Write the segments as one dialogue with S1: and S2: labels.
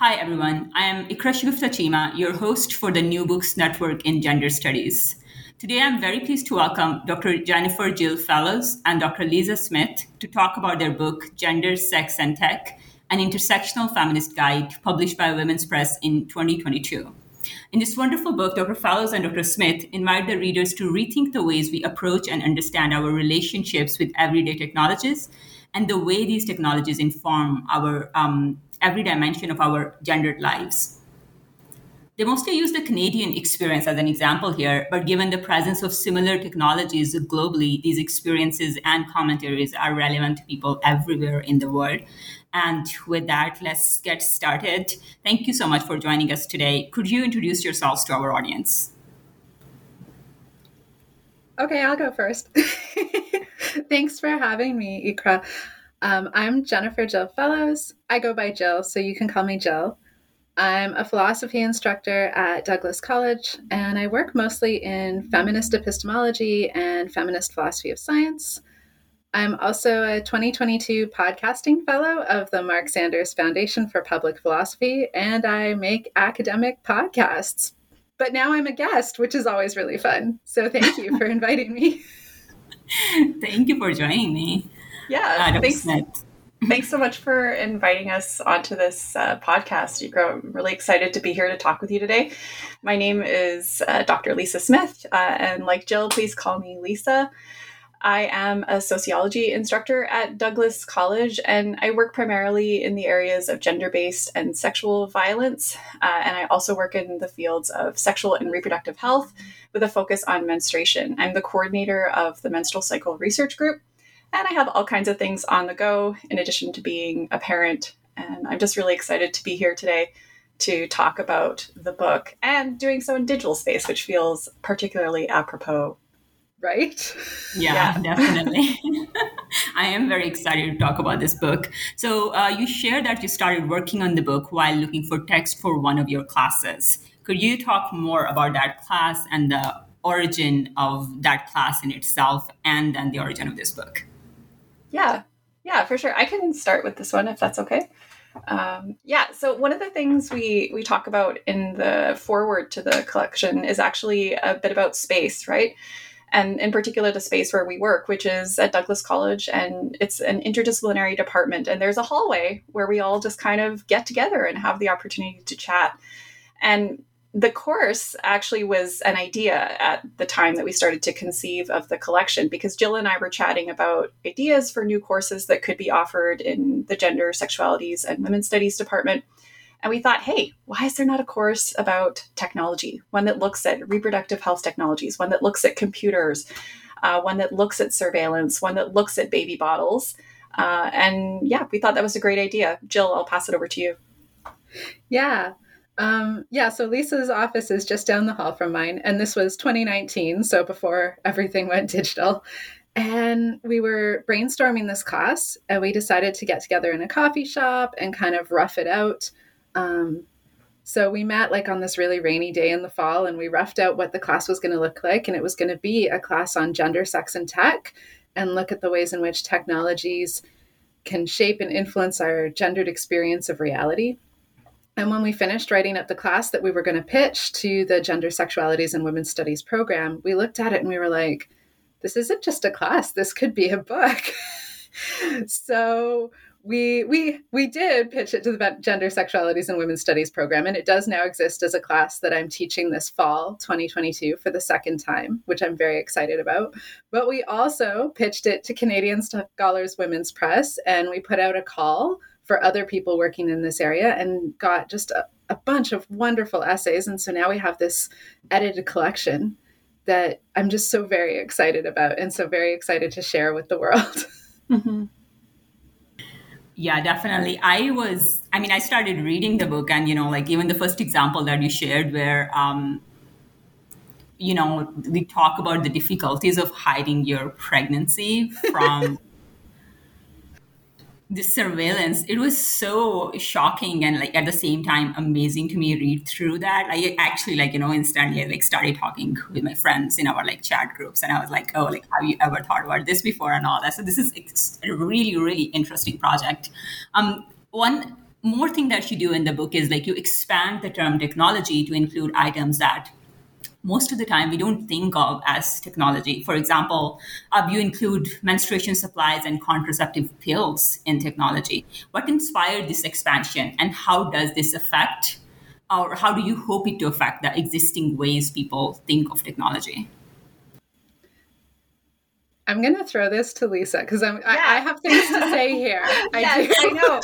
S1: Hi, everyone. I am Iqra Shagufta Cheema, your host for the New Books Network in Gender Studies. Today, I'm very pleased to welcome Dr. Jennifer Jill Fellows and Dr. Lisa Smith to talk about their book, Gender, Sex, and Tech An Intersectional Feminist Guide, published by Women's Press in 2022. In this wonderful book, Dr. Fellows and Dr. Smith invite the readers to rethink the ways we approach and understand our relationships with everyday technologies and the way these technologies inform our um, every dimension of our gendered lives. They mostly use the Canadian experience as an example here, but given the presence of similar technologies globally, these experiences and commentaries are relevant to people everywhere in the world. And with that, let's get started. Thank you so much for joining us today. Could you introduce yourselves to our audience?
S2: Okay, I'll go first. Thanks for having me, Iqra. Um, I'm Jennifer Jill Fellows. I go by Jill, so you can call me Jill. I'm a philosophy instructor at Douglas College, and I work mostly in feminist epistemology and feminist philosophy of science. I'm also a 2022 podcasting fellow of the Marc Sanders Foundation for Public Philosophy, and I make academic podcasts. But now I'm a guest, which is always really fun. So thank you for inviting me.
S1: thank you for joining me.
S3: Yeah, uh, thanks. thanks so much for inviting us onto this uh, podcast. I'm really excited to be here to talk with you today. My name is uh, Dr. Lisa Smith, uh, and like Jill, please call me Lisa. I am a sociology instructor at Douglas College, and I work primarily in the areas of gender based and sexual violence. Uh, and I also work in the fields of sexual and reproductive health with a focus on menstruation. I'm the coordinator of the Menstrual Cycle Research Group, and I have all kinds of things on the go in addition to being a parent. And I'm just really excited to be here today to talk about the book and doing so in digital space, which feels particularly apropos.
S2: Right?
S1: Yeah, yeah. definitely. I am very excited to talk about this book. So, uh, you shared that you started working on the book while looking for text for one of your classes. Could you talk more about that class and the origin of that class in itself and then the origin of this book?
S3: Yeah, yeah, for sure. I can start with this one if that's okay. Um, yeah, so one of the things we we talk about in the foreword to the collection is actually a bit about space, right? And in particular, the space where we work, which is at Douglas College, and it's an interdisciplinary department. And there's a hallway where we all just kind of get together and have the opportunity to chat. And the course actually was an idea at the time that we started to conceive of the collection because Jill and I were chatting about ideas for new courses that could be offered in the gender, sexualities, and women's studies department. And we thought, hey, why is there not a course about technology? One that looks at reproductive health technologies, one that looks at computers, uh, one that looks at surveillance, one that looks at baby bottles. Uh, and yeah, we thought that was a great idea. Jill, I'll pass it over to you.
S2: Yeah. Um, yeah, so Lisa's office is just down the hall from mine, and this was 2019, so before everything went digital. And we were brainstorming this class, and we decided to get together in a coffee shop and kind of rough it out. Um, so we met like on this really rainy day in the fall, and we roughed out what the class was going to look like, and it was going to be a class on gender, sex, and tech, and look at the ways in which technologies can shape and influence our gendered experience of reality. And when we finished writing up the class that we were going to pitch to the Gender, Sexualities, and Women's Studies program, we looked at it and we were like, this isn't just a class, this could be a book. so we we we did pitch it to the Gender Sexualities and Women's Studies program, and it does now exist as a class that I'm teaching this fall, 2022, for the second time, which I'm very excited about. But we also pitched it to Canadian Scholars Women's Press, and we put out a call for other people working in this area, and got just a, a bunch of wonderful essays. And so now we have this edited collection that I'm just so very excited about, and so very excited to share with the world. Mm-hmm.
S1: Yeah, definitely. I was, I mean, I started reading the book, and, you know, like even the first example that you shared, where, um, you know, we talk about the difficulties of hiding your pregnancy from the surveillance it was so shocking and like at the same time amazing to me read through that. I actually like you know instantly like started talking with my friends in our like chat groups and i was like oh like have you ever thought about this before? and all that. So this is a really really interesting project. Um one more thing that you do in the book is like you expand the term technology to include items that most of the time we don't think of as technology. For example, uh, you include menstruation supplies and contraceptive pills in technology. What inspired this expansion and how does this affect, or how do you hope it to affect the existing ways people think of technology?
S2: I'm gonna throw this to Lisa because I'm yeah. I, I, have things to say here.
S3: I yes, I know.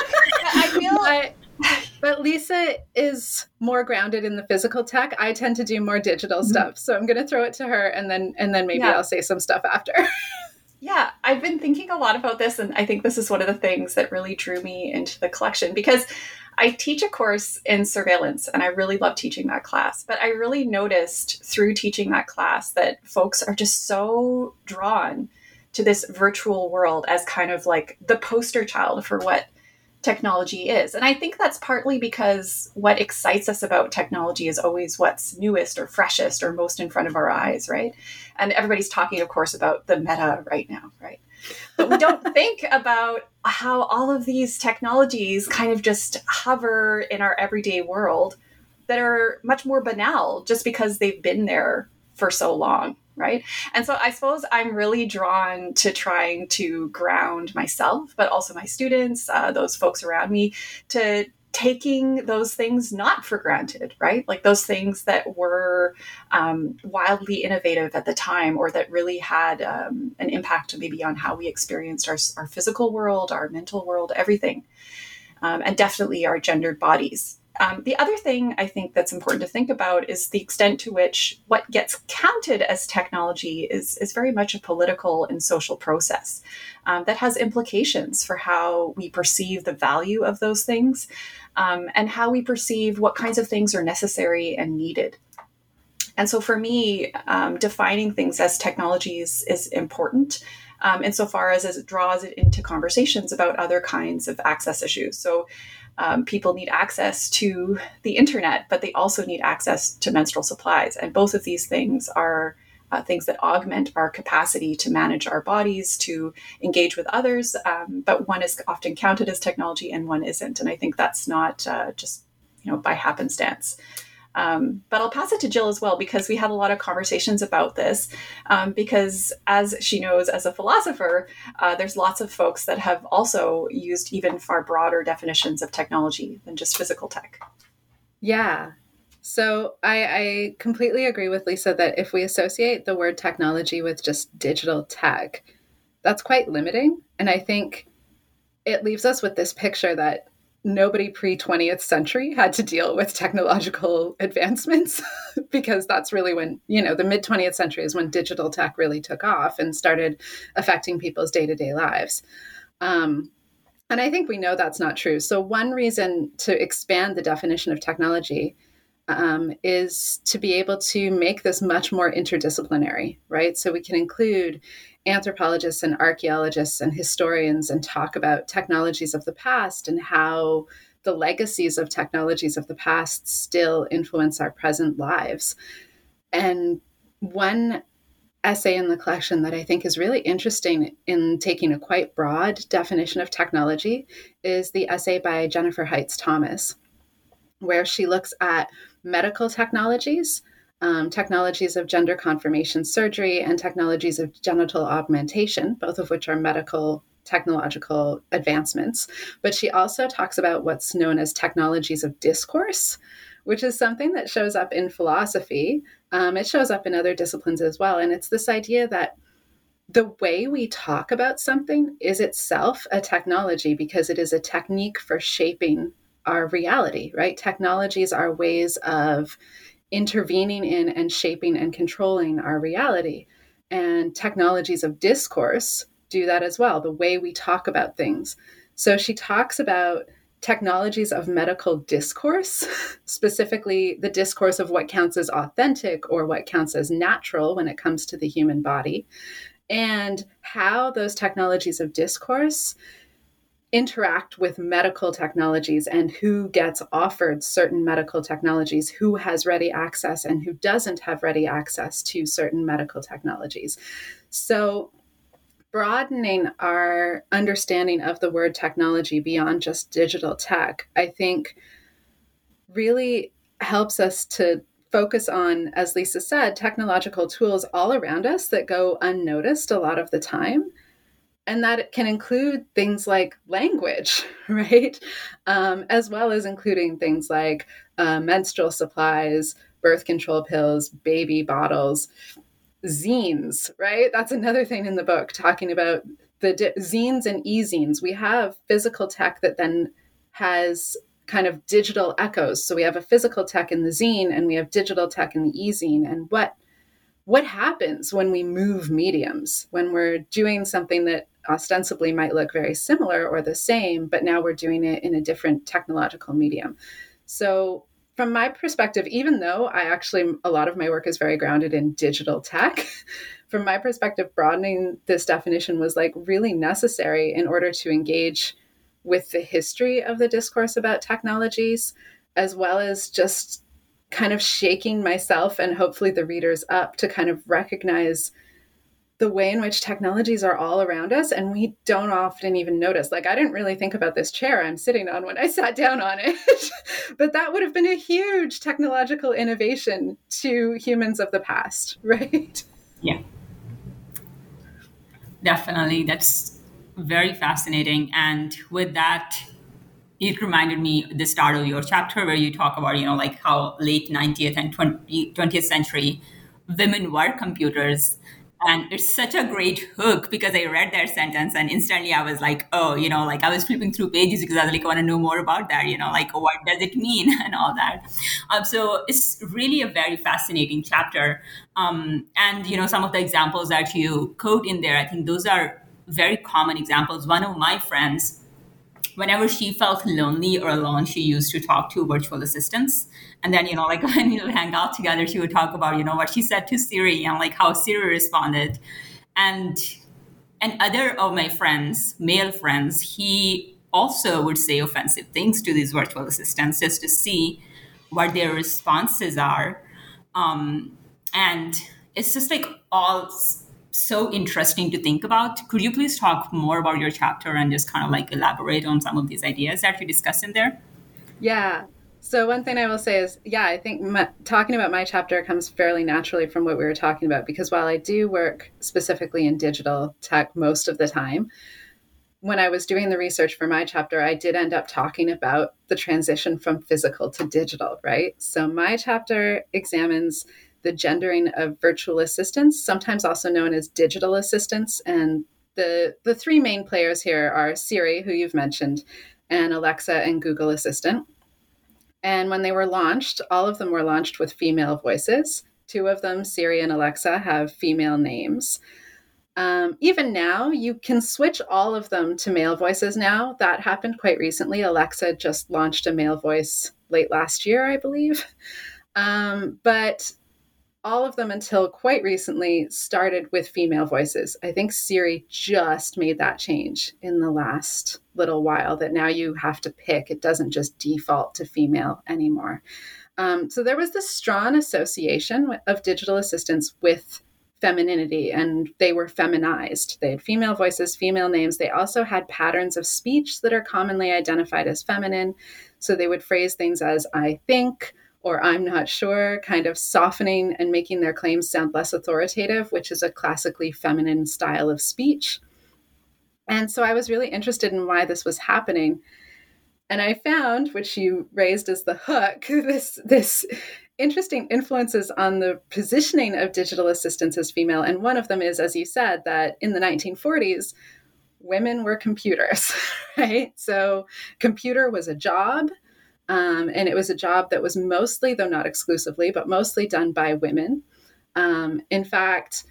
S3: I feel
S2: but, but Lisa is more grounded in the physical tech. I tend to do more digital mm-hmm. stuff. So I'm going to throw it to her and then and then maybe yeah. I'll say some stuff after.
S3: yeah, I've been thinking a lot about this and I think this is one of the things that really drew me into the collection because I teach a course in surveillance and I really love teaching that class. But I really noticed through teaching that class that folks are just so drawn to this virtual world as kind of like the poster child for what technology is. And I think that's partly because what excites us about technology is always what's newest or freshest or most in front of our eyes, right? And everybody's talking, of course, about the meta right now, right? But we don't think about how all of these technologies kind of just hover in our everyday world that are much more banal just because they've been there for so long right and so i suppose i'm really drawn to trying to ground myself but also my students uh, those folks around me to taking those things not for granted, right? Like those things that were um, wildly innovative at the time or that really had um, an impact maybe on how we experienced our, our physical world, our mental world, everything. Um, and definitely our gendered bodies. Um, the other thing I think that's important to think about is the extent to which what gets counted as technology is, is very much a political and social process um, that has implications for how we perceive the value of those things um, and how we perceive what kinds of things are necessary and needed. And so for me, um, defining things as technologies is important um, insofar as, as it draws it into conversations about other kinds of access issues. So um, people need access to the internet, but they also need access to menstrual supplies. And both of these things are uh, things that augment our capacity to manage our bodies, to engage with others. Um, but one is often counted as technology and one isn't. And I think that's not uh, just you know by happenstance. Um, but I'll pass it to Jill as well because we had a lot of conversations about this. Um, because as she knows, as a philosopher, uh, there's lots of folks that have also used even far broader definitions of technology than just physical tech.
S2: Yeah. So I, I completely agree with Lisa that if we associate the word technology with just digital tech, that's quite limiting. And I think it leaves us with this picture that nobody pre 20th century had to deal with technological advancements because that's really when, you know, the mid 20th century is when digital tech really took off and started affecting people's day to day lives. Um, and I think we know that's not true. So, one reason to expand the definition of technology um, is to be able to make this much more interdisciplinary, right? So, we can include anthropologists and archaeologists and historians and talk about technologies of the past and how the legacies of technologies of the past still influence our present lives. And one essay in the collection that I think is really interesting in taking a quite broad definition of technology is the essay by Jennifer Heitz Thomas, where she looks at medical technologies um, technologies of gender confirmation surgery and technologies of genital augmentation, both of which are medical technological advancements. But she also talks about what's known as technologies of discourse, which is something that shows up in philosophy. Um, it shows up in other disciplines as well. And it's this idea that the way we talk about something is itself a technology because it is a technique for shaping our reality, right? Technologies are ways of intervening in and shaping and controlling our reality. And technologies of discourse do that as well, the way we talk about things. So she talks about technologies of medical discourse, specifically the discourse of what counts as authentic or what counts as natural when it comes to the human body, and how those technologies of discourse interact with medical technologies and who gets offered certain medical technologies, who has ready access and who doesn't have ready access to certain medical technologies. So, broadening our understanding of the word technology beyond just digital tech, I think really helps us to focus on, as Lisa said, technological tools all around us that go unnoticed a lot of the time and that can include things like language, right? Um, as well as including things like uh, menstrual supplies, birth control pills, baby bottles, zines, right? That's another thing in the book talking about the zines and e-zines. We have physical tech that then has kind of digital echoes. So we have a physical tech in the zine and we have digital tech in the e-zine. And what what happens when we move mediums when we're doing something that ostensibly might look very similar or the same, but now we're doing it in a different technological medium. So, from my perspective, even though I actually, a lot of my work is very grounded in digital tech, from my perspective, broadening this definition was like really necessary in order to engage with the history of the discourse about technologies, as well as just kind of shaking myself and hopefully the readers up to kind of recognize the way in which technologies are all around us and we don't often even notice. Like, I didn't really think about this chair I'm sitting on when I sat down on it, but that would have been a huge technological innovation to humans of the past, right?
S1: Yeah. Definitely. That's very fascinating. And with that, it reminded me the start of your chapter where you talk about, you know, like how late 90th and 20, 20th century women were computers and it's such a great hook because I read that sentence and instantly I was like, oh, you know, like I was flipping through pages because I was like, I want to know more about that, you know, like what does it mean and all that. Um, so it's really a very fascinating chapter. Um, and, you know, some of the examples that you quote in there, I think those are very common examples. One of my friends, whenever she felt lonely or alone, she used to talk to virtual assistants. And then, you know, like when we would hang out together, she would talk about, you know, what she said to Siri and like how Siri responded. And and other of my friends, male friends, he also would say offensive things to these virtual assistants just to see what their responses are. Um, and it's just like all so interesting to think about. Could you please talk more about your chapter and just kind of like elaborate on some of these ideas that you discuss in there?
S2: Yeah. So one thing I will say is, yeah, I think my, talking about my chapter comes fairly naturally from what we were talking about because while I do work specifically in digital tech most of the time, when I was doing the research for my chapter, I did end up talking about the transition from physical to digital, right? So my chapter examines the gendering of virtual assistants, sometimes also known as digital assistants. And the, the three main players here are Siri, who you've mentioned, and Alexa and Google Assistant. And when they were launched, all of them were launched with female voices. Two of them, Siri and Alexa, have female names. Um, even now, you can switch all of them to male voices now. That happened quite recently. Alexa just launched a male voice late last year, I believe. Um, but all of them until quite recently started with female voices. I think Siri just made that change in the last little while that now you have to pick. It doesn't just default to female anymore. Um, so there was this strong association of digital assistants with femininity and they were feminized. They had female voices, female names. They also had patterns of speech that are commonly identified as feminine. So they would phrase things as I think, or I'm not sure, kind of softening and making their claims sound less authoritative, which is a classically feminine style of speech. And so I was really interested in why this was happening. And I found, which you raised as the hook, this this interesting influences on the positioning of digital assistants as female. And one of them is, as you said, that in the 1940s, women were computers, right? So computer was a job. Um, and it was a job that was mostly, though not exclusively, but mostly done by women. Um, in fact,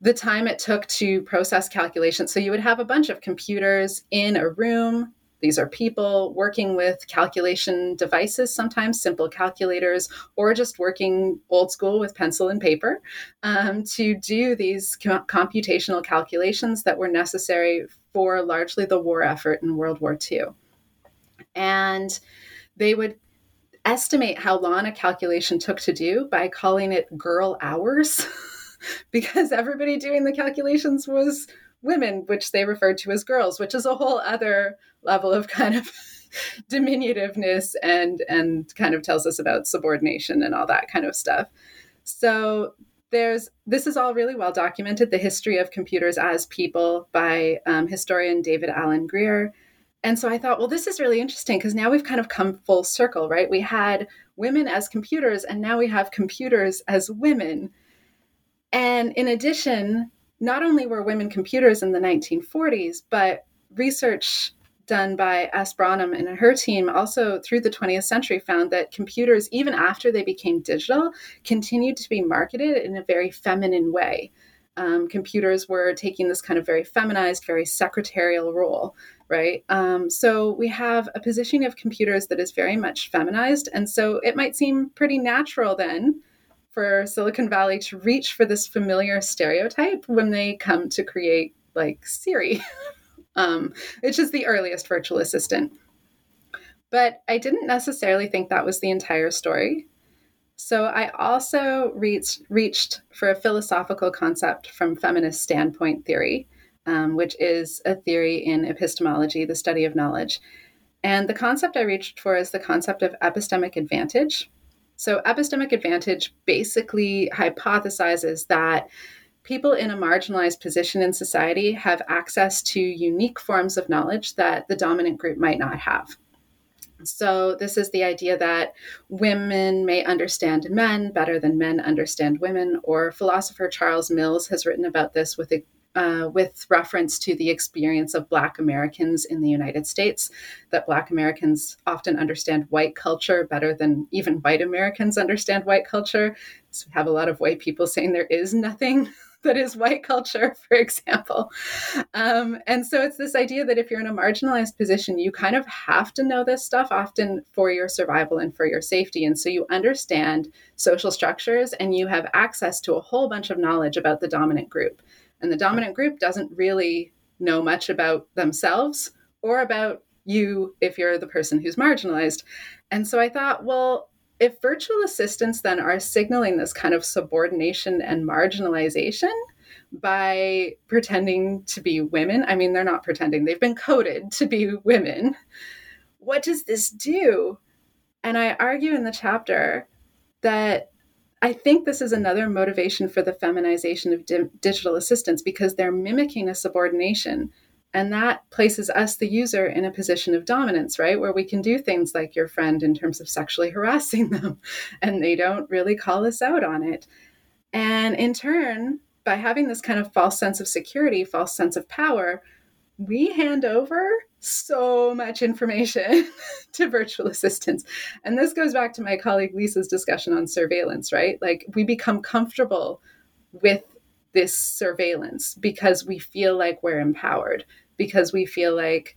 S2: the time it took to process calculations. So you would have a bunch of computers in a room these are people working with calculation devices, sometimes simple calculators, or just working old school with pencil and paper um, to do these com- computational calculations that were necessary for largely the war effort in World War II. And they would estimate how long a calculation took to do by calling it girl hours. because everybody doing the calculations was women, which they referred to as girls, which is a whole other level of kind of diminutiveness and and kind of tells us about subordination and all that kind of stuff. So there's this is all really well documented the history of computers as people by um, historian david alan grier and so i thought well this is really interesting because now we've kind of come full circle right we had women as computers and now we have computers as women and in addition not only were women computers in the 1940s, but research done by S. Braunom and her team also through the 20th century found that computers, even after they became digital, continued to be marketed in a very feminine way. Um, computers were taking this kind of very feminized, very secretarial role, right? Um, so we have a positioning of computers that is very much feminized. And so it might seem pretty natural then for Silicon Valley to reach for this familiar stereotype when they come to create like Siri, um, which is the earliest virtual assistant. But I didn't necessarily think that was the entire story. So I also reached, reached for a philosophical concept from feminist standpoint theory, um, which is a theory in epistemology, the study of knowledge. And the concept I reached for is the concept of epistemic advantage. So, epistemic advantage basically hypothesizes that people in a marginalized position in society have access to unique forms of knowledge that the dominant group might not have. So, this is the idea that women may understand men better than men understand women, or philosopher Charles Mills has written about this with a uh, with reference to the experience of Black Americans in the United States, that Black Americans often understand white culture better than even white Americans understand white culture. So we have a lot of white people saying there is nothing that is white culture, for example. Um, and so it's this idea that if you're in a marginalized position, you kind of have to know this stuff often for your survival and for your safety. And so you understand social structures and you have access to a whole bunch of knowledge about the dominant group. And the dominant group doesn't really know much about themselves or about you if you're the person who's marginalized. And so I thought, well, if virtual assistants then are signaling this kind of subordination and marginalization by pretending to be women, I mean, they're not pretending, they've been coded to be women. What does this do? And I argue in the chapter that I think this is another motivation for the feminization of di- digital assistants because they're mimicking a subordination. And that places us, the user, in a position of dominance, right? Where we can do things like your friend in terms of sexually harassing them, and they don't really call us out on it. And in turn, by having this kind of false sense of security, false sense of power, we hand over so much information to virtual assistants. And this goes back to my colleague Lisa's discussion on surveillance, right? Like we become comfortable with this surveillance because we feel like we're empowered, because we feel like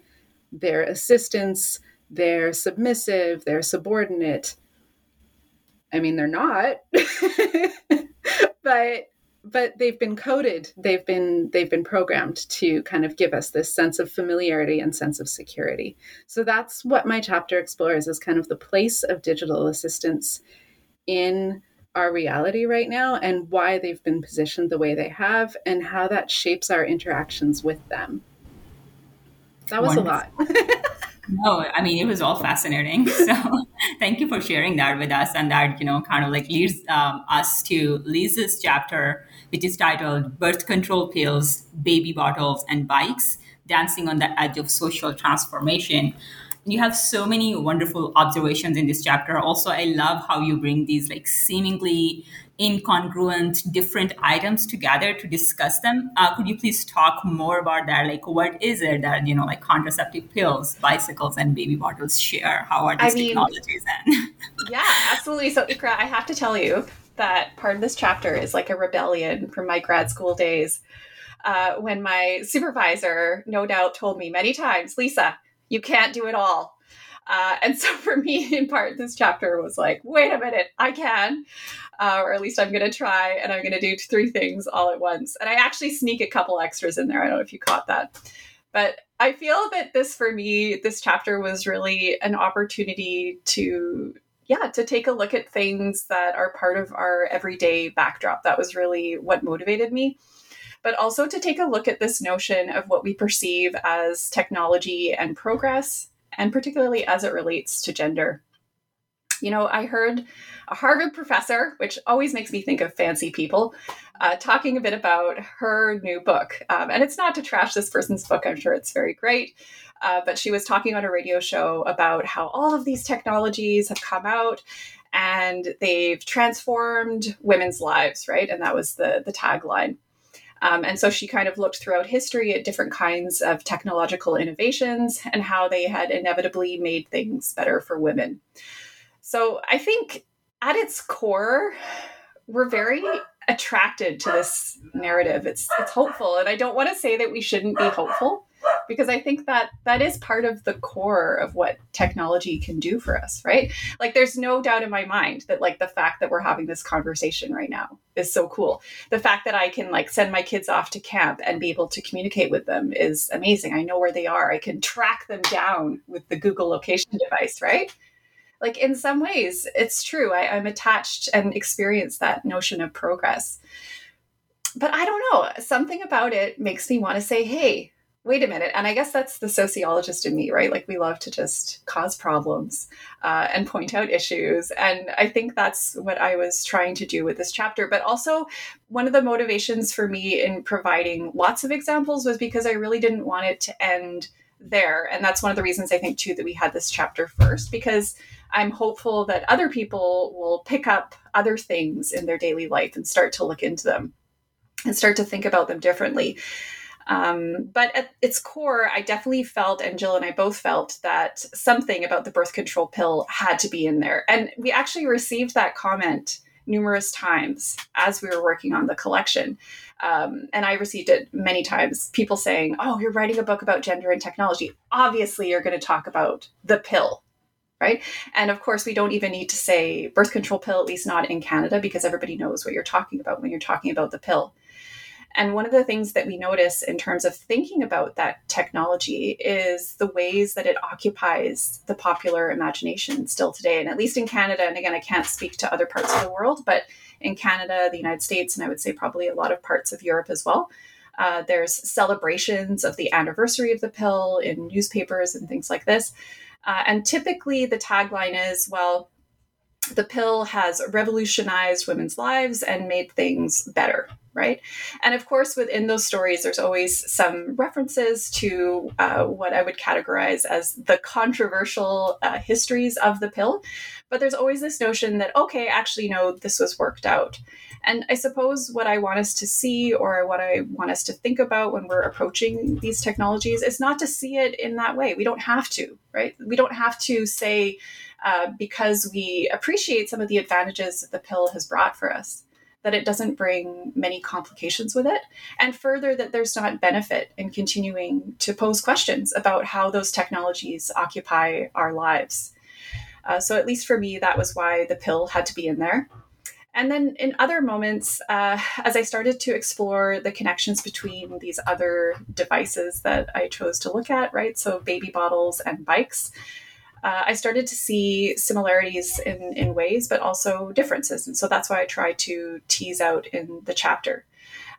S2: they're assistants, they're submissive, they're subordinate. I mean, they're not, but but they've been coded. They've been they've been programmed to kind of give us this sense of familiarity and sense of security. So that's what my chapter explores is kind of the place of digital assistants in our reality right now and why they've been positioned the way they have and how that shapes our interactions with them. That was Wonderful. a lot.
S1: No i mean it was all fascinating. So thank you for sharing that with us and that you know kind of like leads um, us to lisa's chapter which is titled birth control pills baby bottles and bikes dancing on the edge of social transformation. You have so many wonderful observations in this chapter. Also i love how you bring these like seemingly incongruent different items together to discuss them. Uh, could you please talk more about that? Like what is it that you know like contraceptive pills bicycles and baby bottles share? How are these I mean, technologies then?
S3: yeah absolutely. So iqra i have to tell you that part of this chapter is like a rebellion from my grad school days uh, when my supervisor no doubt told me many times lisa you can't do it all. Uh, and so for me, in part, this chapter was like, wait a minute, I can. Uh, or at least I'm going to try and I'm going to do three things all at once. And I actually sneak a couple extras in there. I don't know if you caught that. But I feel that this, for me, this chapter was really an opportunity to, yeah, to take a look at things that are part of our everyday backdrop. That was really what motivated me but also to take a look at this notion of what we perceive as technology and progress, and particularly as it relates to gender. You know, I heard a Harvard professor, which always makes me think of fancy people, uh, talking a bit about her new book. Um, and it's not to trash this person's book, I'm sure it's very great. Uh, but she was talking on a radio show about how all of these technologies have come out and they've transformed women's lives, right? And that was the, the tagline. Um, and so she kind of looked throughout history at different kinds of technological innovations and how they had inevitably made things better for women. So I think at its core, we're very attracted to this narrative. It's it's hopeful, and I don't want to say that we shouldn't be hopeful because I think that that is part of the core of what technology can do for us, right? Like there's no doubt in my mind that like the fact that we're having this conversation right now is so cool. The fact that I can like send my kids off to camp and be able to communicate with them is amazing. I know where they are. I can track them down with the Google location device, right? Like in some ways, it's true. I, I'm attached and experience that notion of progress but I don't know. Something about it makes me want to say, hey, wait a minute. And I guess that's the sociologist in me, right? Like we love to just cause problems uh, and point out issues. And I think that's what I was trying to do with this chapter. But also, one of the motivations for me in providing lots of examples was because I really didn't want it to end there. And that's one of the reasons I think, too, that we had this chapter first, because I'm hopeful that other people will pick up other things in their daily life and start to look into them and start to think about them differently. Um, but at its core, I definitely felt, and Jill and I both felt, that something about the birth control pill had to be in there. And we actually received that comment numerous times as we were working on the collection. Um, and I received it many times people saying, Oh, you're writing a book about gender and technology. Obviously, you're going to talk about the pill. Right. And of course, we don't even need to say birth control pill, at least not in Canada, because everybody knows what you're talking about when you're talking about the pill. And one of the things that we notice in terms of thinking about that technology is the ways that it occupies the popular imagination still today. And at least in Canada, and again, I can't speak to other parts of the world, but in Canada, the United States, and I would say probably a lot of parts of Europe as well, uh, there's celebrations of the anniversary of the pill in newspapers and things like this. Uh, and typically the tagline is, well, the pill has revolutionized women's lives and made things better right? And of course within those stories there's always some references to uh, what i would categorize as the controversial uh, histories of the pill but there's always this notion that okay actually no this was worked out. And i suppose what i want us to see or what i want us to think about when we're approaching these technologies is not to see it in that way. We don't have to right? We don't have to say uh, because we appreciate some of the advantages that the pill has brought for us, that it doesn't bring many complications with it, and further, that there's not benefit in continuing to pose questions about how those technologies occupy our lives. Uh, so, at least for me, that was why the pill had to be in there. And then in other moments, uh, as I started to explore the connections between these other devices that I chose to look at, right? So, baby bottles and bikes, uh, I started to see similarities in, in ways, but also differences. And so that's why I try to tease out in the chapter.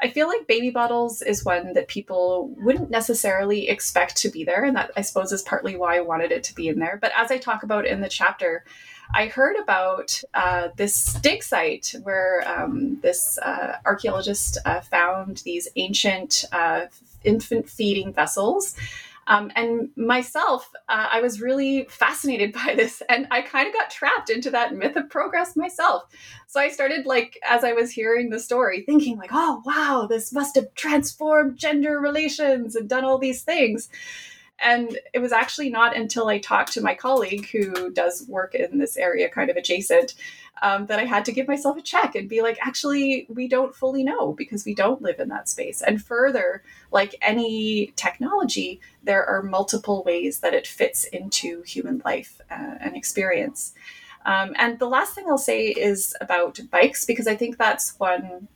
S3: I feel like baby bottles is one that people wouldn't necessarily expect to be there. And that I suppose is partly why I wanted it to be in there. But as I talk about in the chapter, I heard about uh, this dig site where um, this uh, archaeologist uh, found these ancient uh, infant feeding vessels. Um, and myself, uh, I was really fascinated by this, and I kind of got trapped into that myth of progress myself. So I started, like, as I was hearing the story, thinking, like, oh, wow, this must have transformed gender relations and done all these things. And it was actually not until I talked to my colleague who does work in this area, kind of adjacent, um, that I had to give myself a check and be like, actually, we don't fully know because we don't live in that space. And further, like any technology, there are multiple ways that it fits into human life uh, and experience. Um, and the last thing I'll say is about bikes, because I think that's one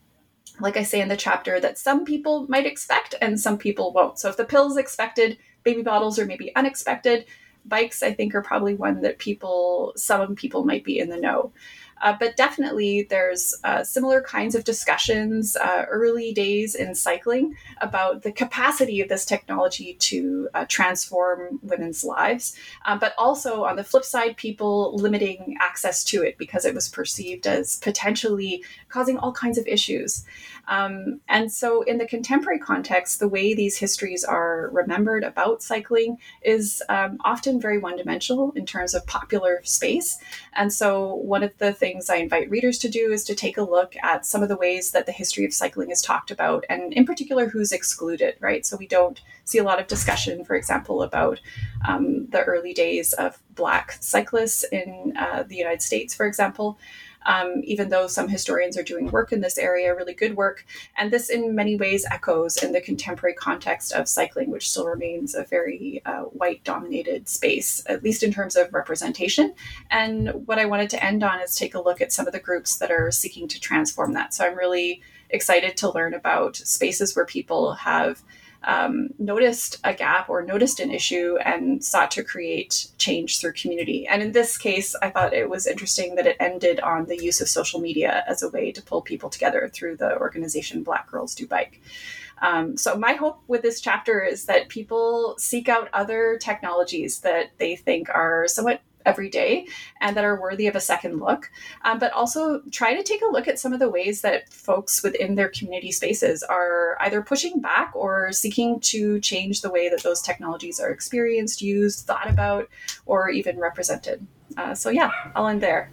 S3: like I say in the chapter, that some people might expect and some people won't. So if the pill's expected, baby bottles are maybe unexpected. Bikes, I think, are probably one that people, some people might be in the know. Uh, but definitely, there's uh, similar kinds of discussions uh, early days in cycling about the capacity of this technology to uh, transform women's lives. Um, but also, on the flip side, people limiting access to it because it was perceived as potentially causing all kinds of issues. Um, and so, in the contemporary context, the way these histories are remembered about cycling is um, often very one dimensional in terms of popular space. And so, one of the things I invite readers to do is to take a look at some of the ways that the history of cycling is talked about, and in particular, who's excluded, right? So, we don't see a lot of discussion, for example, about um, the early days of Black cyclists in uh, the United States, for example um, even though some historians are doing work in this area, really good work. And this, in many ways, echoes in the contemporary context of cycling, which still remains a very uh, white dominated space, at least in terms of representation. And what I wanted to end on is take a look at some of the groups that are seeking to transform that. So I'm really excited to learn about spaces where people have um, noticed a gap or noticed an issue and sought to create change through community. And in this case, I thought it was interesting that it ended on the use of social media as a way to pull people together through the organization Black Girls Do Bike. Um, so, my hope with this chapter is that people seek out other technologies that they think are somewhat every day and that are worthy of a second look. Um, but also try to take a look at some of the ways that folks within their community spaces are either pushing back or seeking to change the way that those technologies are experienced, used, thought about, or even represented. Uh, so, yeah, I'll end there.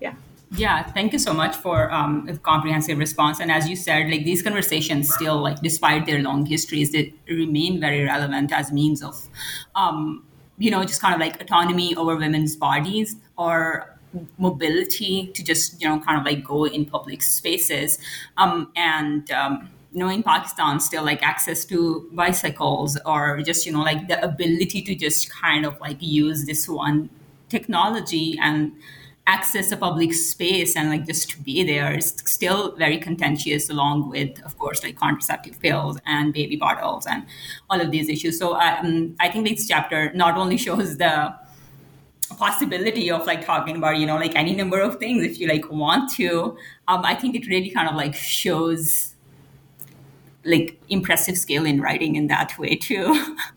S3: Yeah.
S1: Yeah, thank you so much for um, a comprehensive response. And as you said, like these conversations still, like despite their long histories, they remain very relevant as means of um, you know, just kind of like autonomy over women's bodies or mobility to just, you know, kind of like go in public spaces. Um, and, um, you know, in Pakistan, still like access to bicycles or just, you know, like the ability to just kind of like use this one technology and access a public space and like just to be there is still very contentious along with of course like contraceptive pills and baby bottles and all of these issues. So um, i think this chapter not only shows the possibility of like talking about you know like any number of things if you like want to um, i think it really kind of like shows like impressive skill in writing in that way too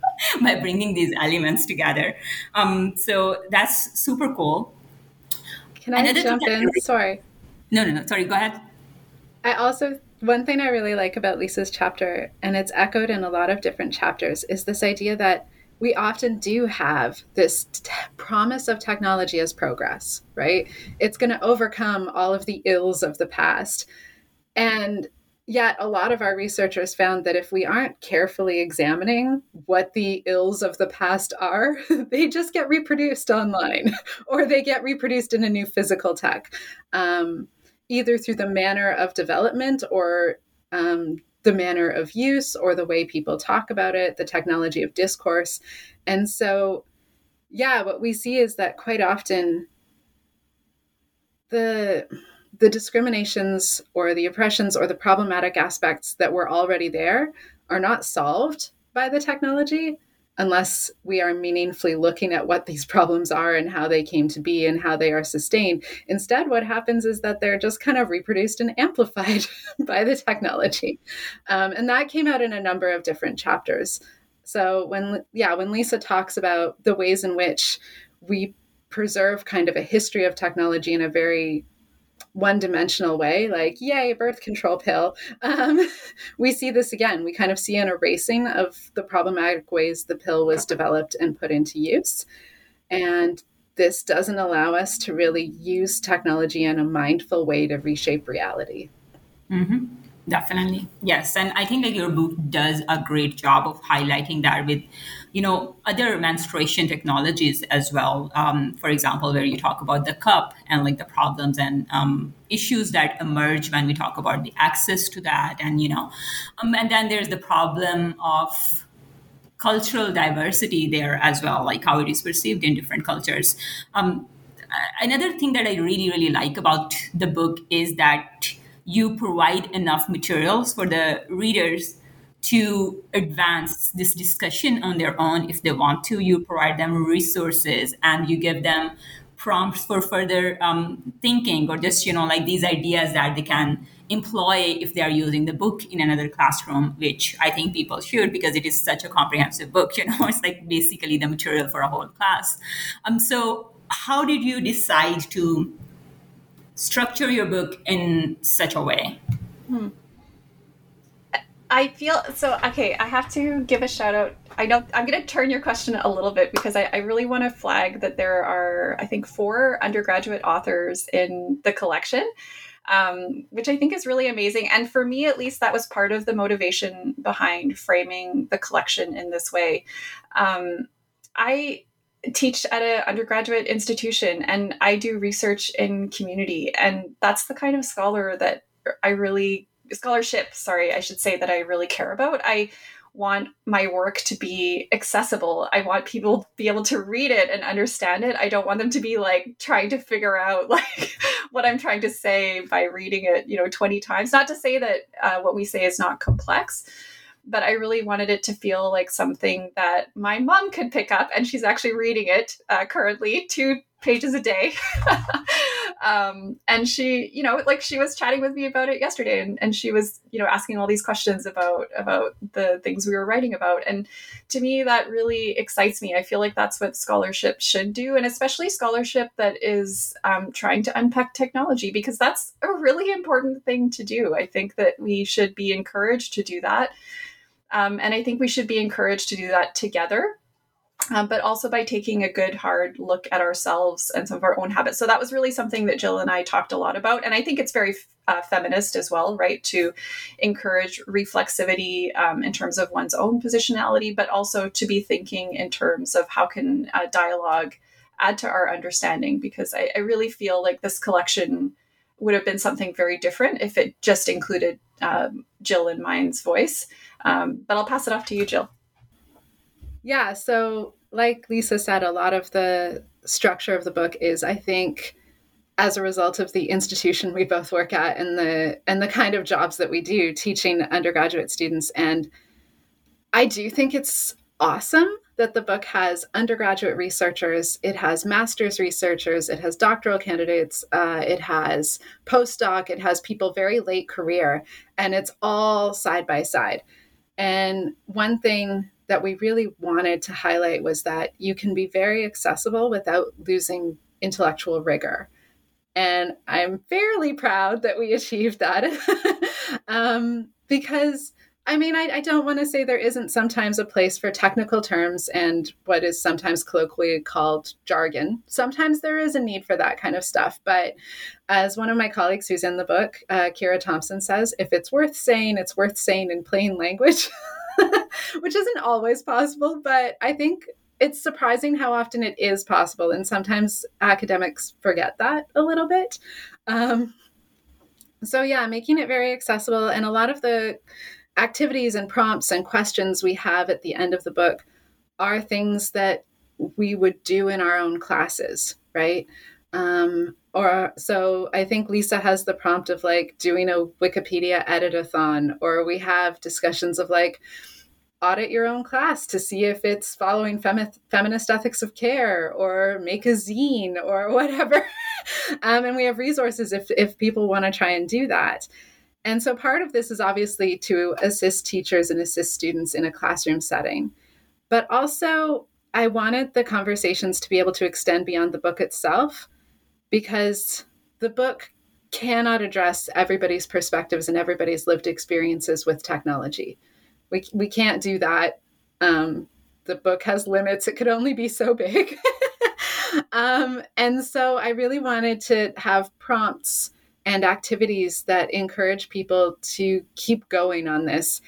S1: by bringing these elements together. Um, so that's super cool
S2: can I Another jump in? Sorry.
S1: No, no, no. Sorry, go ahead.
S2: I also, one thing I really like about Lisa's chapter, and it's echoed in a lot of different chapters, is this idea that we often do have this t- promise of technology as progress, right? It's going to overcome all of the ills of the past. And Yet, a lot of our researchers found that if we aren't carefully examining what the ills of the past are, they just get reproduced online or they get reproduced in a new physical tech, um, either through the manner of development or um, the manner of use or the way people talk about it, the technology of discourse. And so, yeah, what we see is that quite often the the discriminations or the oppressions or the problematic aspects that were already there are not solved by the technology unless we are meaningfully looking at what these problems are and how they came to be and how they are sustained. Instead, what happens is that they're just kind of reproduced and amplified by the technology. Um, and that came out in a number of different chapters. So when yeah, when Lisa talks about the ways in which we preserve kind of a history of technology in a very one dimensional way, like, yay, birth control pill, um, we see this again. We kind of see an erasing of the problematic ways the pill was developed and put into use. And this doesn't allow us to really use technology in a mindful way to reshape reality.
S1: Mm-hmm. Definitely. Yes. And I think that your book does a great job of highlighting that with, you know, other menstruation technologies as well. Um, for example, where you talk about the cup and like the problems and um, issues that emerge when we talk about the access to that. And, you know, um, and then there's the problem of cultural diversity there as well, like how it is perceived in different cultures. Um, another thing that I really, really like about the book is that you provide enough materials for the readers to advance this discussion on their own if they want to. You provide them resources and you give them prompts for further um, thinking or just, you know, like these ideas that they can employ if they are using the book in another classroom, which I think people should because it is such a comprehensive book. You know, it's like basically the material for a whole class. Um, so, how did you decide to structure your book in such a way? Hmm.
S3: I feel so okay. I have to give a shout out. I know I'm going to turn your question a little bit because I, I really want to flag that there are, I think, four undergraduate authors in the collection, um, which I think is really amazing. And for me, at least, that was part of the motivation behind framing the collection in this way. Um, I teach at an undergraduate institution and I do research in community. And that's the kind of scholar that I really, scholarship, sorry, I should say that I really care about. I want my work to be accessible. I want people to be able to read it and understand it. I don't want them to be like trying to figure out like what I'm trying to say by reading it, you know, 20 times. Not to say that uh, what we say is not complex, but I really wanted it to feel like something that my mom could pick up, and she's actually reading it uh, currently two pages a day. um, and she, you know, like she was chatting with me about it yesterday, and, and she was, you know, asking all these questions about about the things we were writing about. And to me, that really excites me. I feel like that's what scholarship should do, and especially scholarship that is um, trying to unpack technology, because that's a really important thing to do. I think that we should be encouraged to do that um, and I think we should be encouraged to do that together. Um, but also by taking a good hard look at ourselves and some of our own habits. So that was really something that Jill and I talked a lot about. And I think it's very uh, feminist as well, right? To encourage reflexivity um, in terms of one's own positionality, but also to be thinking in terms of how can uh, dialogue add to our understanding. Because I, I really feel like this collection would have been something very different if it just included um, Jill and mine's voice. Um, but I'll pass it off to you, Jill.
S2: Yeah. So, like Lisa said, a lot of the structure of the book is, I think, as a result of the institution we both work at and the and the kind of jobs that we do teaching undergraduate students and I do think it's awesome that the book has undergraduate researchers, it has master's researchers, it has doctoral candidates, uh, it has postdoc, it has people very late career, and it's all side by side. And one thing that we really wanted to highlight was that you can be very accessible without losing intellectual rigor. And I'm fairly proud that we achieved that um, because I mean, I, I don't want to say there isn't sometimes a place for technical terms and what is sometimes colloquially called jargon. Sometimes there is a need for that kind of stuff. But as one of my colleagues who's in the book, uh, Kira Thompson says, if it's worth saying, it's worth saying in plain language, which isn't always possible. But I think it's surprising how often it is possible. And sometimes academics forget that a little bit. Um, so, yeah, making it very accessible. And a lot of the activities and prompts and questions we have at the end of the book are things that we would do in our own classes, right? Um, or so I think Lisa has the prompt of like doing a Wikipedia editathon, or we have discussions of like audit your own class to see if it's following femi- feminist ethics of care, or make a zine, or whatever. um, and we have resources if if people want to try and do that. And so part of this is obviously to assist teachers and assist students in a classroom setting. But also, I wanted the conversations to be able to extend beyond the book itself because the book cannot address everybody's perspectives and everybody's lived experiences with technology. We, we can't do that. Um, the book has limits, it could only be so big. um, and so I really wanted to have prompts and activities that encourage people to keep going on this.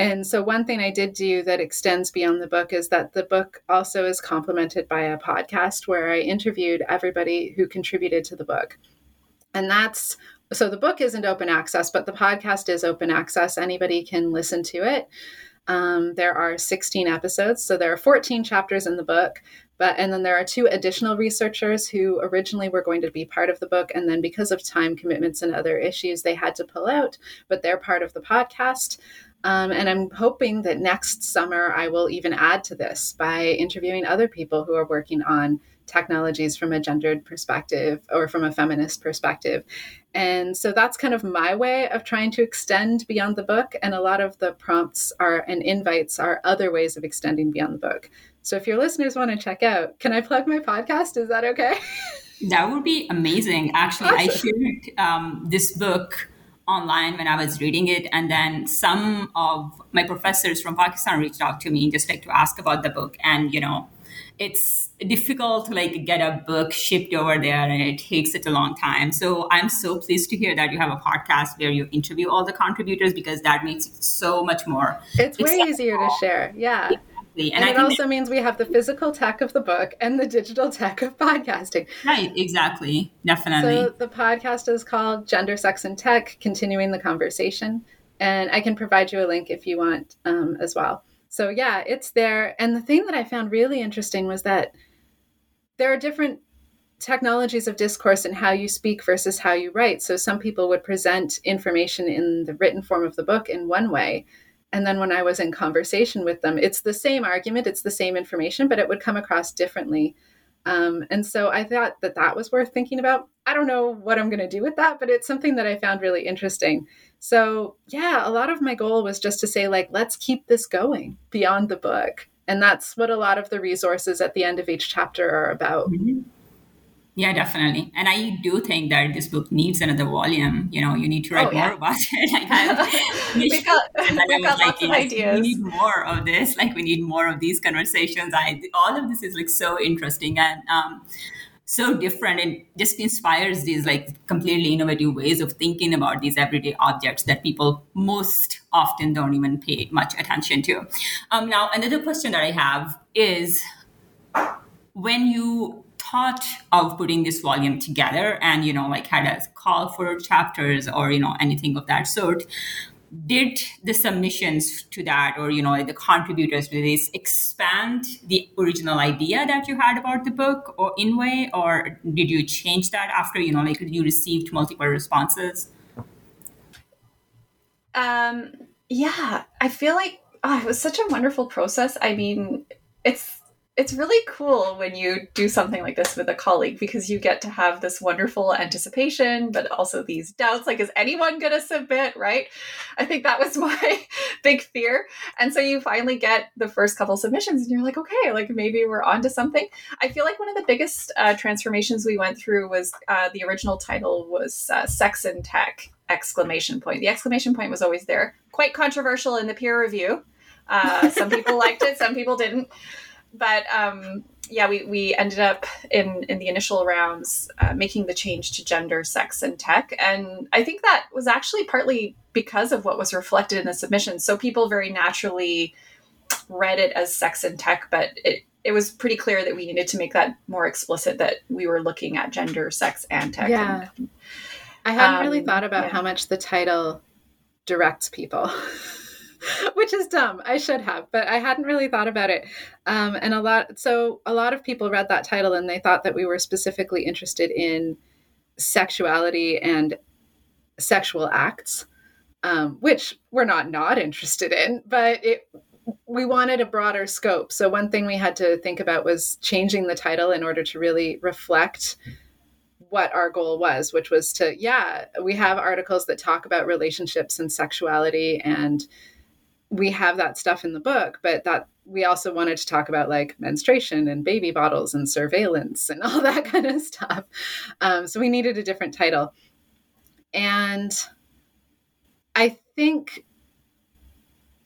S2: And so, one thing I did do that extends beyond the book is that the book also is complemented by a podcast where I interviewed everybody who contributed to the book. And that's so the book isn't open access, but the podcast is open access. Anybody can listen to it. Um, there are 16 episodes, so there are 14 chapters in the book. But and then there are two additional researchers who originally were going to be part of the book, and then because of time commitments and other issues, they had to pull out. But they're part of the podcast. Um, and I'm hoping that next summer I will even add to this by interviewing other people who are working on technologies from a gendered perspective or from a feminist perspective. And so that's kind of my way of trying to extend beyond the book. And a lot of the prompts are and invites are other ways of extending beyond the book. So if your listeners want to check out, can I plug my podcast? Is that okay?
S1: that would be amazing. Actually, awesome. I shared um, this book online when I was reading it. And then some of my professors from Pakistan reached out to me just like to ask about the book. And, you know, it's difficult to like get a book shipped over there and it takes such a long time. So I'm so pleased to hear that you have a podcast where you interview all the contributors because that makes it so much more.
S2: It's way easier to share. Yeah. And, and it also means we have the physical tech of the book and the digital tech of podcasting.
S1: Right, exactly. Definitely.
S2: So the podcast is called Gender, Sex, and Tech Continuing the Conversation. And I can provide you a link if you want um, as well. So, yeah, it's there. And the thing that I found really interesting was that there are different technologies of discourse and how you speak versus how you write. So, some people would present information in the written form of the book in one way, and then when I was in conversation with them, it's the same argument, it's the same information, but it would come across differently. Um, and so I thought that that was worth thinking about. I don't know what I'm going to do with that, but it's something that I found really interesting. So, yeah, a lot of my goal was just to say, like, let's keep this going beyond the book. And that's what a lot of the resources at the end of each chapter are about.
S1: Mm-hmm. Yeah, definitely. And I do think that this book needs another volume. You know, you need to write oh, yeah. more about it. like, I,
S3: we've got, we've got like, lots of ideas.
S1: We need more of this. Like, we need more of these conversations. I all of this is like so interesting and um, so different. It just inspires these like completely innovative ways of thinking about these everyday objects that people most often don't even pay much attention to. Um, now, another question that I have is when you thought of putting this volume together and you know like had a call for chapters or you know anything of that sort did the submissions to that or you know the contributors to this expand the original idea that you had about the book or in way or did you change that after you know like you received multiple responses?
S3: Um yeah i feel like oh, it was such a wonderful process. I mean it's it's really cool when you do something like this with a colleague because you get to have this wonderful anticipation, but also these doubts like, is anyone going to submit? Right. I think that was my big fear. And so you finally get the first couple submissions and you're like, okay, like maybe we're on to something. I feel like one of the biggest uh, transformations we went through was uh, the original title was uh, Sex and Tech exclamation point. The exclamation point was always there. Quite controversial in the peer review. Uh, some people liked it, some people didn't but um, yeah, we, we ended up in, in the initial rounds uh, making the change to gender, sex, and tech. And I think that was actually partly because of what was reflected in the submission. So people very naturally read it as sex and tech, but it, it was pretty clear that we needed to make that more explicit that we were looking at gender, sex, and tech.
S2: Yeah. And, I hadn't um, really thought about yeah. how much the title directs people. which is dumb. I should have, but I hadn't really thought about it. Um, and a lot, so a lot of people read that title and they thought that we were specifically interested in sexuality and sexual acts, um, which we're not not interested in, but it we wanted a broader scope. So one thing we had to think about was changing the title in order to really reflect what our goal was, which was to, yeah, we have articles that talk about relationships and sexuality and we have that stuff in the book, but that we also wanted to talk about like menstruation and baby bottles and surveillance and all that kind of stuff. Um, so we needed a different title. And I think,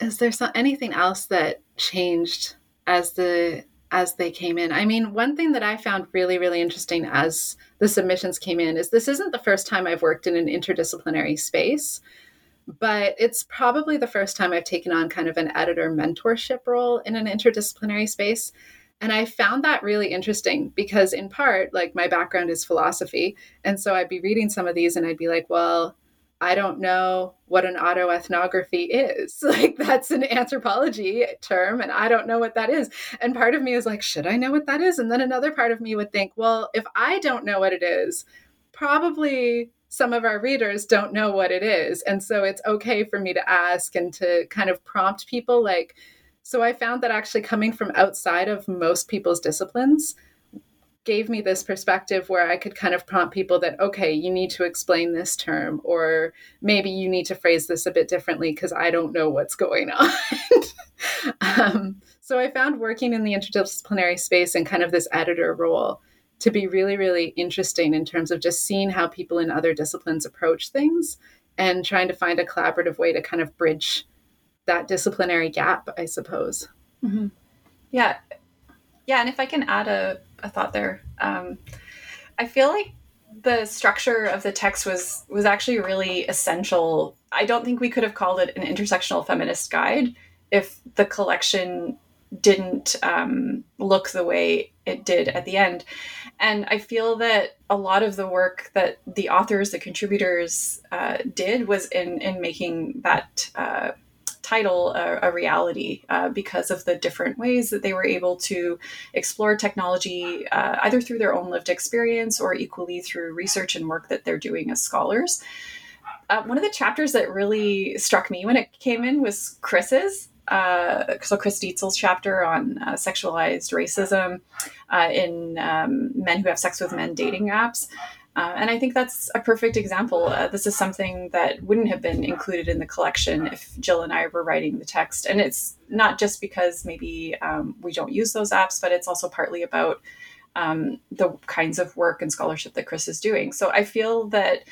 S2: is there some, anything else that changed as the as they came in. I mean, one thing that I found really, really interesting as the submissions came in is this isn't the first time I've worked in an interdisciplinary space, but it's probably the first time I've taken on kind of an editor mentorship role in an interdisciplinary space. And I found that really interesting because, in part, like my background is philosophy. And so I'd be reading some of these and I'd be like, well, I don't know what an autoethnography is. Like, that's an anthropology term, and I don't know what that is. And part of me is like, should I know what that is? And then another part of me would think, well, if I don't know what it is, probably some of our readers don't know what it is. And so it's okay for me to ask and to kind of prompt people. Like, so I found that actually coming from outside of most people's disciplines, gave me this perspective where I could kind of prompt people that, okay, you need to explain this term, or maybe you need to phrase this a bit differently because I don't know what's going on. um, so I found working in the interdisciplinary space and kind of this editor role to be really, really interesting in terms of just seeing how people in other disciplines approach things and trying to find a collaborative way to kind of bridge that disciplinary gap, I suppose.
S3: Mm-hmm. Yeah. Yeah. And if I can add a a thought there. Um, I feel like the structure of the text was was actually really essential. I don't think we could have called it an intersectional feminist guide if the collection didn't um, look the way it did at the end. And I feel that a lot of the work that the authors, the contributors uh, did was in in making that uh, title a, a reality uh, because of the different ways that they were able to explore technology uh, either through their own lived experience or equally through research and work that they're doing as scholars. Uh, one of the chapters that really struck me when it came in was Chris's. Uh, so Chris Dietzel's chapter on uh, sexualized racism uh, in um, men who have sex with men dating apps. Uh, and I think that's a perfect example. Uh, this is something that wouldn't have been included in the collection if Jill and I were writing the text. And it's not just because maybe um, we don't use those apps, but it's also partly about um, the kinds of work and scholarship that Chris is doing. So I feel that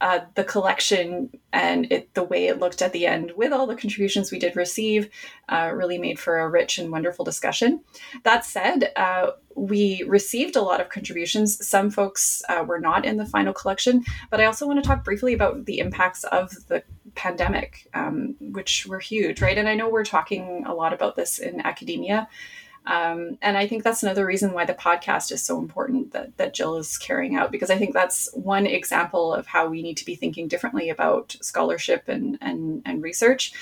S3: uh, the collection and it, the way it looked at the end with all the contributions we did receive uh, really made for a rich and wonderful discussion. That said, uh, we received a lot of contributions. Some folks uh, were not in the final collection, but I also want to talk briefly about the impacts of the pandemic, um, which were huge, right? And I know we're talking a lot about this in academia. Um, and I think that's another reason why the podcast is so important that, that Jill is carrying out, because I think that's one example of how we need to be thinking differently about scholarship and, and, and research.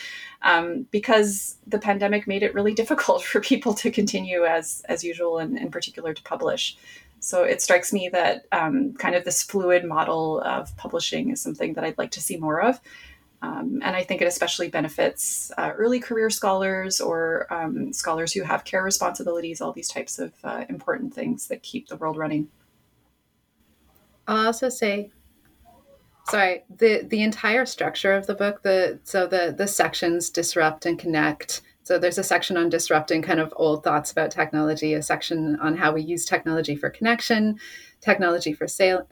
S3: Um, because the pandemic made it really difficult for people to continue as, as usual, and in particular to publish. So it strikes me that um, kind of this fluid model of publishing is something that I'd like to see more of. Um, and I think it especially benefits uh, early career scholars or um, scholars who have care responsibilities, all these types of uh, important things that keep the world running.
S2: I'll also say, sorry, the, the entire structure of the book, the so the the sections disrupt and connect. So there's a section on disrupting kind of old thoughts about technology, a section on how we use technology for connection, technology for sale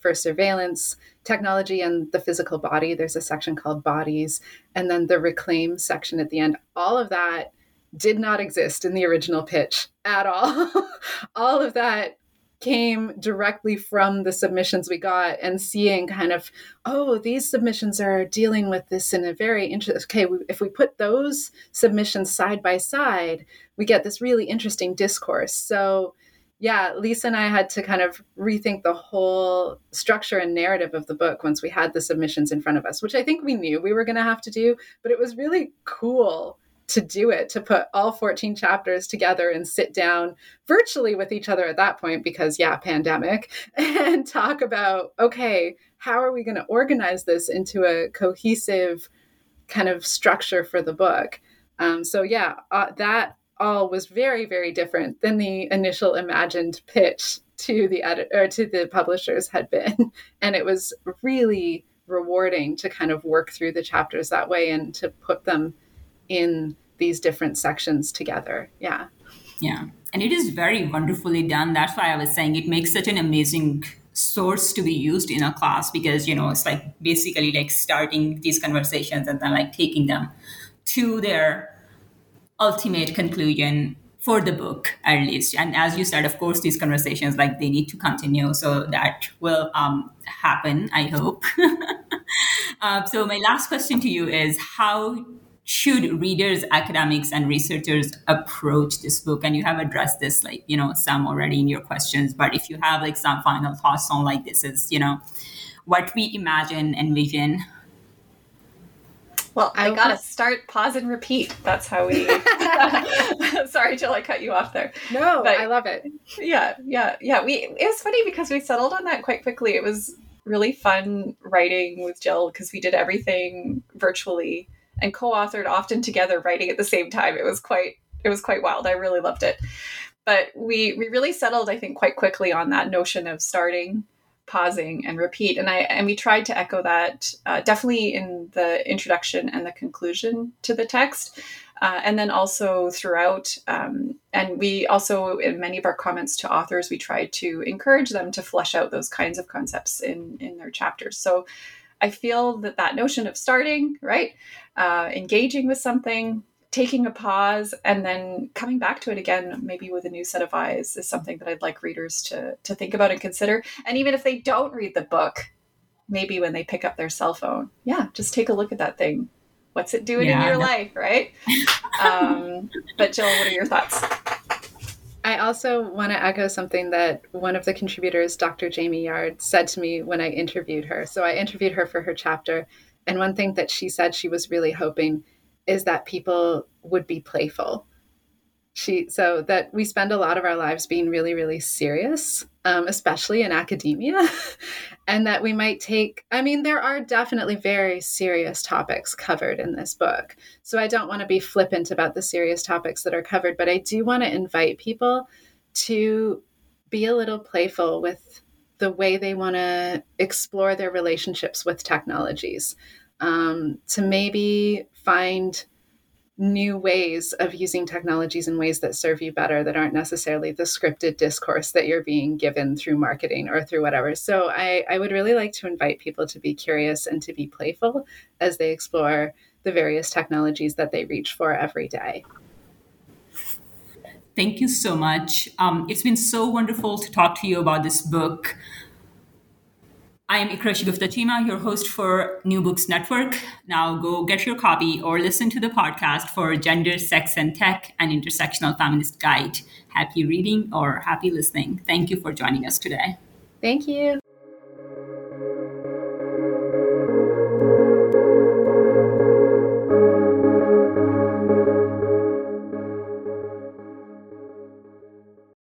S2: for surveillance, technology and the physical body. There's a section called bodies, and then the reclaim section at the end. All of that did not exist in the original pitch at all. all of that came directly from the submissions we got and seeing kind of oh these submissions are dealing with this in a very interesting okay if we put those submissions side by side we get this really interesting discourse. So yeah, Lisa and I had to kind of rethink the whole structure and narrative of the book once we had the submissions in front of us, which I think we knew we were going to have to do, but it was really cool to do it, to put all 14 chapters together and sit down virtually with each other at that point, because, yeah, pandemic, and talk about, okay, how are we going to organize this into a cohesive kind of structure for the book? Um, so, yeah, uh, that all was very very different than the initial imagined pitch to the editor to the publishers had been and it was really rewarding to kind of work through the chapters that way and to put them in these different sections together. Yeah.
S1: Yeah. And it is very wonderfully done. That's why I was saying it makes such an amazing source to be used in a class because, you know, it's like basically like starting these conversations and then like taking them to their ultimate conclusion for the book at least and as you said of course these conversations like they need to continue so that will um, happen i hope uh, so my last question to you is how should readers academics and researchers approach this book and you have addressed this like you know some already in your questions but if you have like some final thoughts on like this is you know what we imagine and envision
S3: well, I, I gotta start, pause, and repeat. That's how we. Sorry, Jill, I cut you off there.
S2: No, but, I love it.
S3: Yeah, yeah, yeah. We it was funny because we settled on that quite quickly. It was really fun writing with Jill because we did everything virtually and co-authored often together, writing at the same time. It was quite it was quite wild. I really loved it. But we we really settled, I think, quite quickly on that notion of starting pausing and repeat and i and we tried to echo that uh, definitely in the introduction and the conclusion to the text uh, and then also throughout um, and we also in many of our comments to authors we tried to encourage them to flesh out those kinds of concepts in in their chapters so i feel that that notion of starting right uh, engaging with something taking a pause and then coming back to it again maybe with a new set of eyes is something that i'd like readers to to think about and consider. And even if they don't read the book maybe when they pick up their cell phone yeah just take a look at that thing. What's it doing yeah, in your no. life right? Um, but jill what are your thoughts
S2: I also want to echo something that one of the contributors, Dr. Jamie Yard, said to me when I interviewed her. So I interviewed her for her chapter. And one thing that she said she was really hoping is that people would be playful. She so that we spend a lot of our lives being really, really serious, um, especially in academia, and that we might take. I mean, there are definitely very serious topics covered in this book, so I don't want to be flippant about the serious topics that are covered, but I do want to invite people to be a little playful with the way they want to explore their relationships with technologies um, to maybe find new ways of using technologies in ways that serve you better that aren't necessarily the scripted discourse that you're being given through marketing or through whatever. So I, I would really like to invite people to be curious and to be playful as they explore the various technologies that they reach for every day.
S1: Thank you so much. Um, it's been so wonderful to talk to you about this book. I am Iqra Shagufta Cheema, your host for New Books Network. Now go get your copy or listen to the podcast for Gender, Sex, and Tech, an intersectional feminist guide. Happy reading or happy listening. Thank you for joining us today.
S2: Thank you.